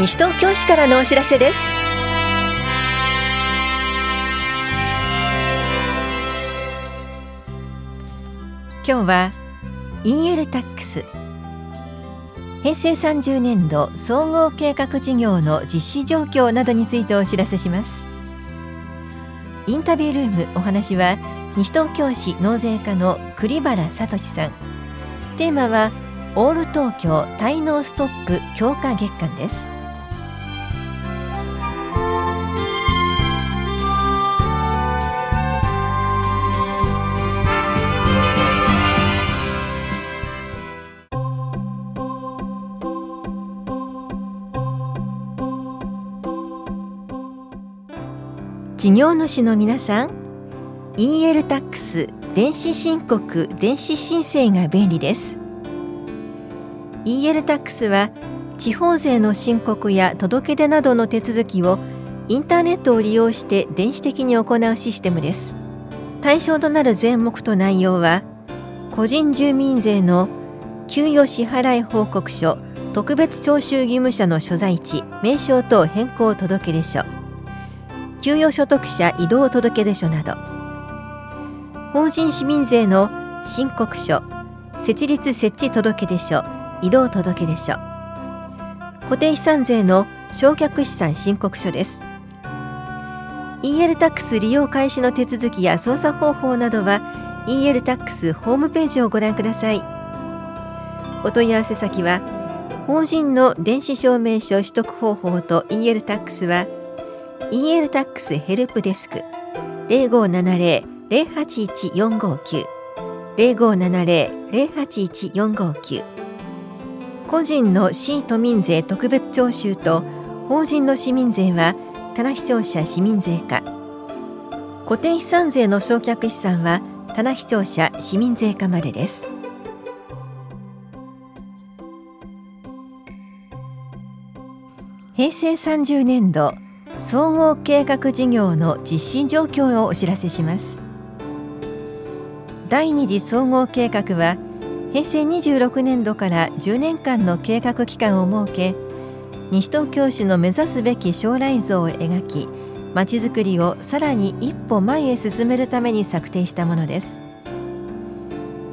西東京市からのお知らせです。今日は EL タックス。平成30年度総合計画事業の実施状況などについてお知らせします。インタビュールームお話は西東京市納税課の栗原聡さん。テーマはオール東京滞納ストップ強化月間です。事業主の皆さん EL タックス電子申告電子申請が便利です。EL タックスは地方税の申告や届け出などの手続きをインターネットを利用して電子的に行うシステムです。対象となる税目と内容は個人住民税の給与支払報告書特別徴収義務者の所在地名称等変更届出書。給与所得者移動届出書など。法人市民税の申告書設立設置届出書移動届出書。固定資産税の償却資産申告書です。EL タックス利用開始の手続きや操作方法などは EL タックスホームページをご覧ください。お問い合わせ先は法人の電子証明書取得方法と EL タックスは EL タックスヘルプデスク0570-081-459 0570-081-459個人の市都民税特別徴収と法人の市民税は棚視聴者市民税課固定資産税の償却資産は棚視聴者市民税課までです。平成30年度総合計画事業の実施状況をお知らせします。第二次総合計画は平成26年度から10年間の計画期間を設け西東京市の目指すべき将来像を描きまちづくりをさらに一歩前へ進めるために策定したものです。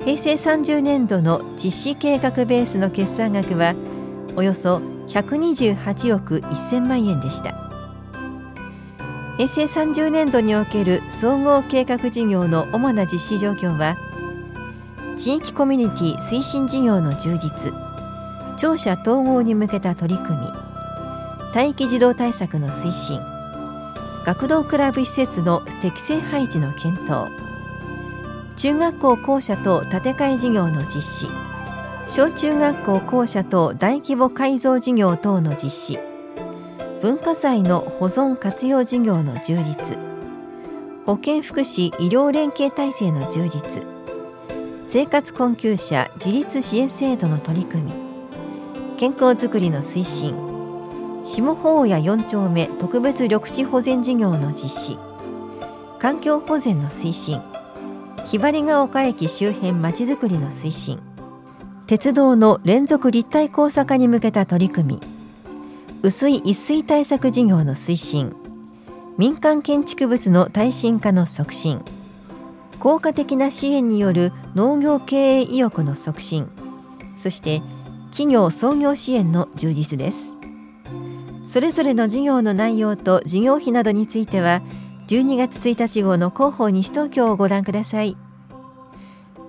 平成30年度の実施計画ベースの決算額はおよそ128億1000万円でした。平成30年度における総合計画事業の主な実施状況は地域コミュニティ推進事業の充実庁舎統合に向けた取り組み待機児童対策の推進学童クラブ施設の適正配置の検討中学校校舎等建て替え事業の実施小中学校校舎等大規模改造事業等の実施文化財の保存活用事業の充実。保健福祉医療連携体制の充実。生活困窮者自立支援制度の取り組み。健康づくりの推進。下法や4丁目特別緑地保全事業の実施。環境保全の推進。ひばりが丘駅周辺まちづくりの推進。鉄道の連続立体交差化に向けた取り組み。薄い一水対策事業の推進。民間建築物の耐震化の促進。効果的な支援による農業経営意欲の促進。そして企業創業支援の充実です。それぞれの事業の内容と事業費などについては12月1日号の広報西東京をご覧ください。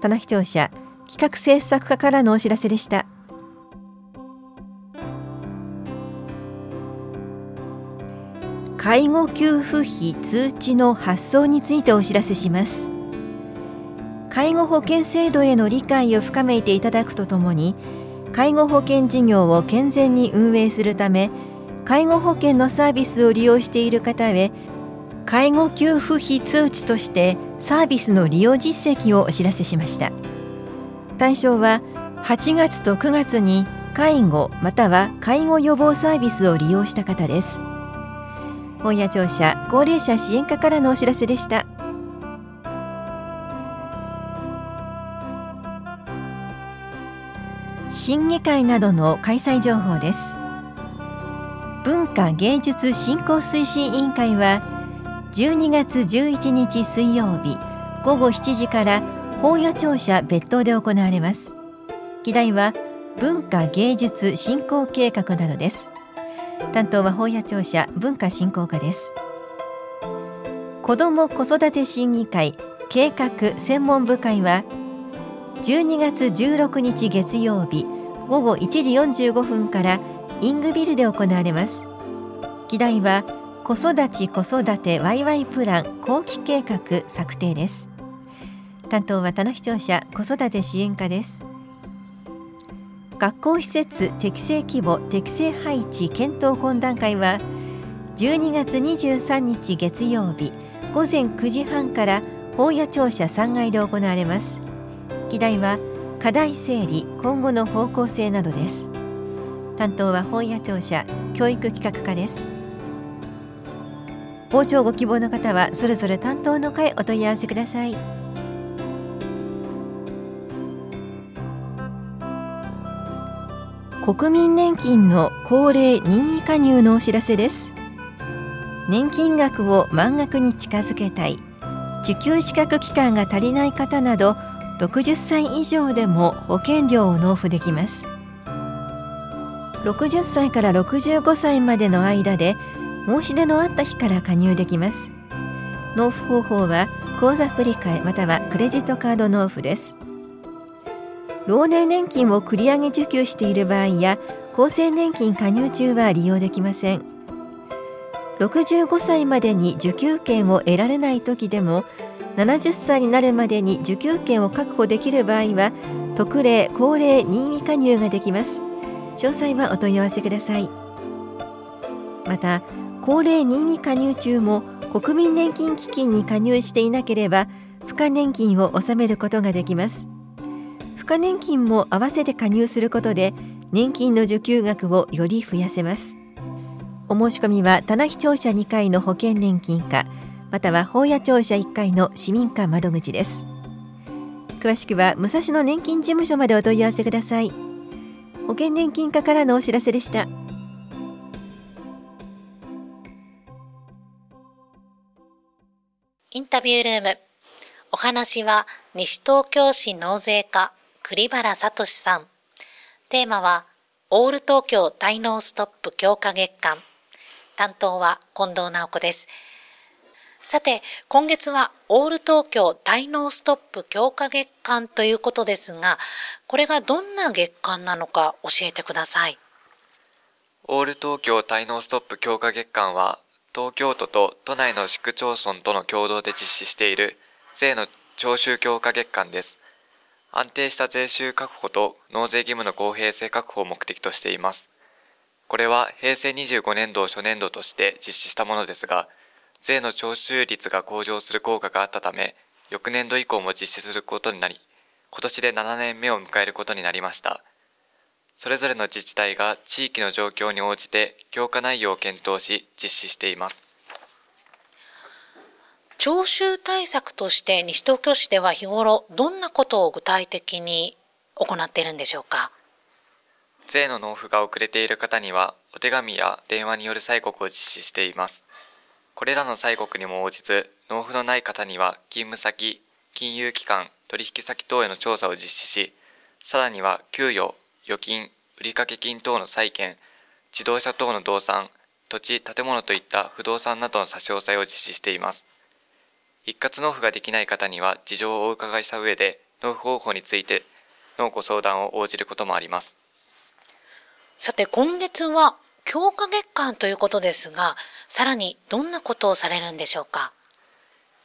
棚視聴者企画制作課からのお知らせでした。介護給付費通知の発送についてお知らせします。介護保険制度への理解を深めていただくとともに介護保険事業を健全に運営するため介護保険のサービスを利用している方へ介護給付費通知としてサービスの利用実績をお知らせしました。対象は8月と9月に介護または介護予防サービスを利用した方です。本屋庁舎高齢者支援課からのお知らせでした。審議会などの開催情報です。文化芸術振興推進委員会は12月11日水曜日午後7時から法屋庁舎別当で行われます。議題は文化芸術振興計画などです。担当は法屋庁舎文化振興課です。子ども子育て審議会計画専門部会は12月16日月曜日午後1時45分からイングビルで行われます。議題は子育ち子育てワイワイプラン後期計画策定です。担当は田野視聴者子育て支援課です。学校施設適正規模適正配置検討懇談会は12月23日月曜日午前9時半から法屋庁舎3階で行われます。議題は課題整理今後の方向性などです。担当は本屋庁舎教育企画課です。傍聴ご希望の方はそれぞれ担当の会お問い合わせください。国民年金の高齢任意加入のお知らせです。年金額を満額に近づけたい。受給資格期間が足りない方など60歳以上でも保険料を納付できます。60歳から65歳までの間で申し出のあった日から加入できます。納付方法は口座振替またはクレジットカード納付です。老年年金を繰り上げ受給している場合や厚生年金加入中は利用できません。65歳までに受給権を得られない時でも70歳になるまでに受給権を確保できる場合は特例高齢任意加入ができます。詳細はお問い合わせください。また高齢任意加入中も国民年金基金に加入していなければ付加年金を納めることができます。加年金も合わせて加入することで年金の受給額をより増やせます。お申し込みは棚視聴者2回の保険年金課または法屋庁舎1階の市民課窓口です。詳しくは武蔵野年金事務所までお問い合わせください。保険年金課からのお知らせでした。インタビュールーム。お話は西東京市納税課。栗原聡さんテーマはオール東京滞納ストップ強化月間担当は近藤直子ですさて、今月はオール東京滞納ストップ強化月間ということですが、これがどんな月間なのか教えてください。オール東京滞納ストップ強化月間は、東京都と都内の市区町村との共同で実施している税の徴収強化月間です。安定した税収確保と納税義務の公平性確保を目的としています。これは平成25年度を初年度として実施したものですが、税の徴収率が向上する効果があったため、翌年度以降も実施することになり、今年で7年目を迎えることになりました。それぞれの自治体が地域の状況に応じて強化内容を検討し実施しています。徴収対策として西東京市では日頃どんなことを具体的に行っているんでしょうか？税の納付が遅れている方にはお手紙や電話による催告を実施しています。これらの催告にも応じず、納付のない方には勤務先、金融機関、取引先等への調査を実施し、さらには給与、預金、売掛金等の債権、自動車等の動産、土地、建物といった不動産などの差し押さえを実施しています。一括納付ができない方には事情をお伺いした上で、納付方法についてのご相談を応じることもあります。さて今月は強化月間ということですが、さらにどんなことをされるんでしょうか？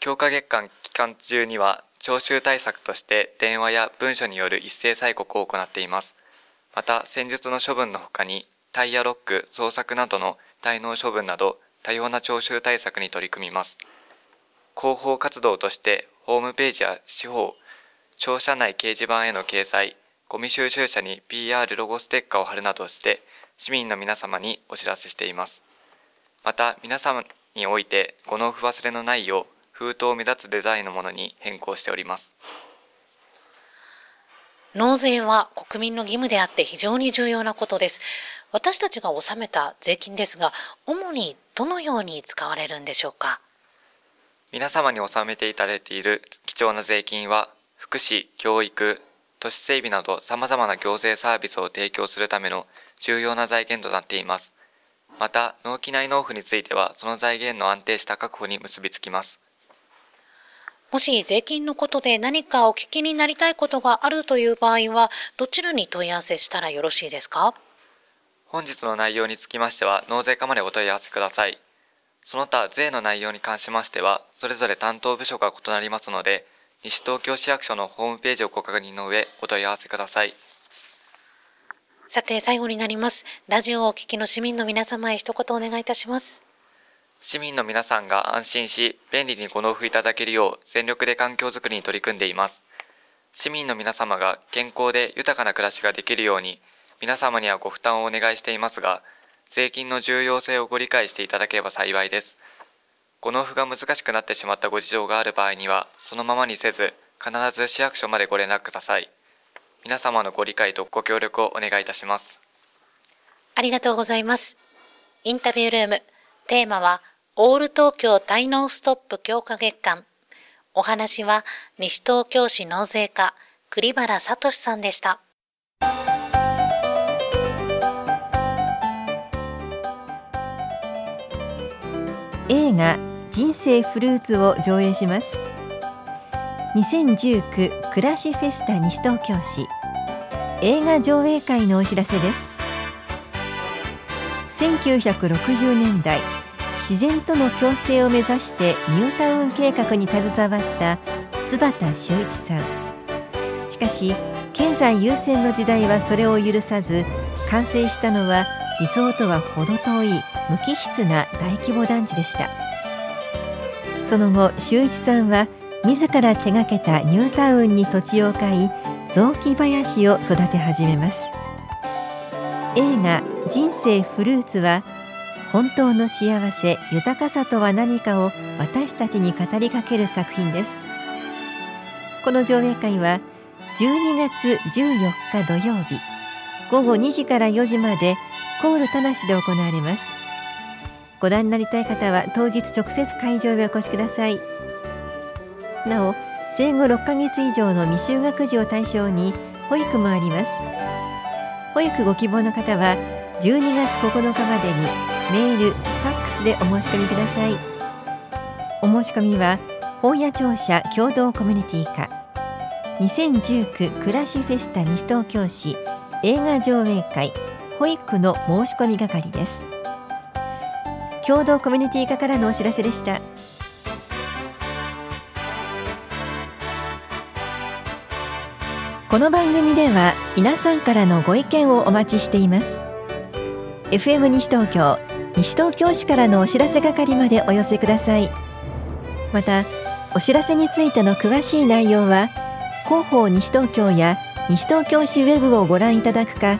強化月間期間中には、徴収対策として電話や文書による一斉催告を行っています。また、戦術の処分のほかに、タイヤロック、捜索などの滞納処分など、多様な徴収対策に取り組みます。広報活動として、ホームページや司法、庁舎内掲示板への掲載、ゴミ収集車に PR ロゴステッカーを貼るなどして、市民の皆様にお知らせしています。また、皆様においてご納付忘れのないよう、封筒を目立つデザインのものに変更しております。納税は国民の義務であって非常に重要なことです。私たちが納めた税金ですが、主にどのように使われるんでしょうか？皆様に納めていただいている貴重な税金は、福祉、教育、都市整備など様々な行政サービスを提供するための重要な財源となっています。また、納期内納付については、その財源の安定した確保に結びつきます。もし税金のことで何かお聞きになりたいことがあるという場合は、どちらに問い合わせしたらよろしいですか？本日の内容につきましては、納税課までお問い合わせください。その他、税の内容に関しましては、それぞれ担当部署が異なりますので、西東京市役所のホームページをご確認の上、お問い合わせください。さて、最後になります。ラジオをお聞きの市民の皆様へ一言お願いいたします。市民の皆さんが安心し、便利にご納付いただけるよう全力で環境づくりに取り組んでいます。市民の皆様が健康で豊かな暮らしができるように、皆様にはご負担をお願いしていますが、税金の重要性をご理解していただければ幸いです。ご納付が難しくなってしまったご事情がある場合には、そのままにせず、必ず市役所までご連絡ください。皆様のご理解とご協力をお願いいたします。ありがとうございます。インタビュールーム、テーマは、オール東京滞納ストップ強化月間。お話は西東京市納税課栗原聡さんでした。映画人生フルーツを上映します。2019暮らしフェスタ西東京市。映画上映会のお知らせです。1960年代自然との共生を目指してニュータウン計画に携わった津畑修一さん。しかし経済優先の時代はそれを許さず完成したのは理想とは程遠い無機質な大規模団地でした。その後修一さんは自ら手がけたニュータウンに土地を買い雑木林を育て始めます。映画人生フルーツは本当の幸せ豊かさとは何かを私たちに語りかける作品です。この上映会は12月14日土曜日午後2時から4時までコール田無で行われます。ご覧になりたい方は当日直接会場へお越しください。なお生後6ヶ月以上の未就学児を対象に保育もあります。保育ご希望の方は12月9日までにメール、ファックスでお申し込みください。お申し込みは本屋庁舎共同コミュニティ課。2019暮らしフェスタ西東京市映画上映会。保育の申し込み係です。共同コミュニティ課からのお知らせでした。この番組では皆さんからのご意見をお待ちしています。FM 西東京西東京市からのお知らせ係までお寄せください。またお知らせについての詳しい内容は広報西東京や西東京市ウェブをご覧いただくか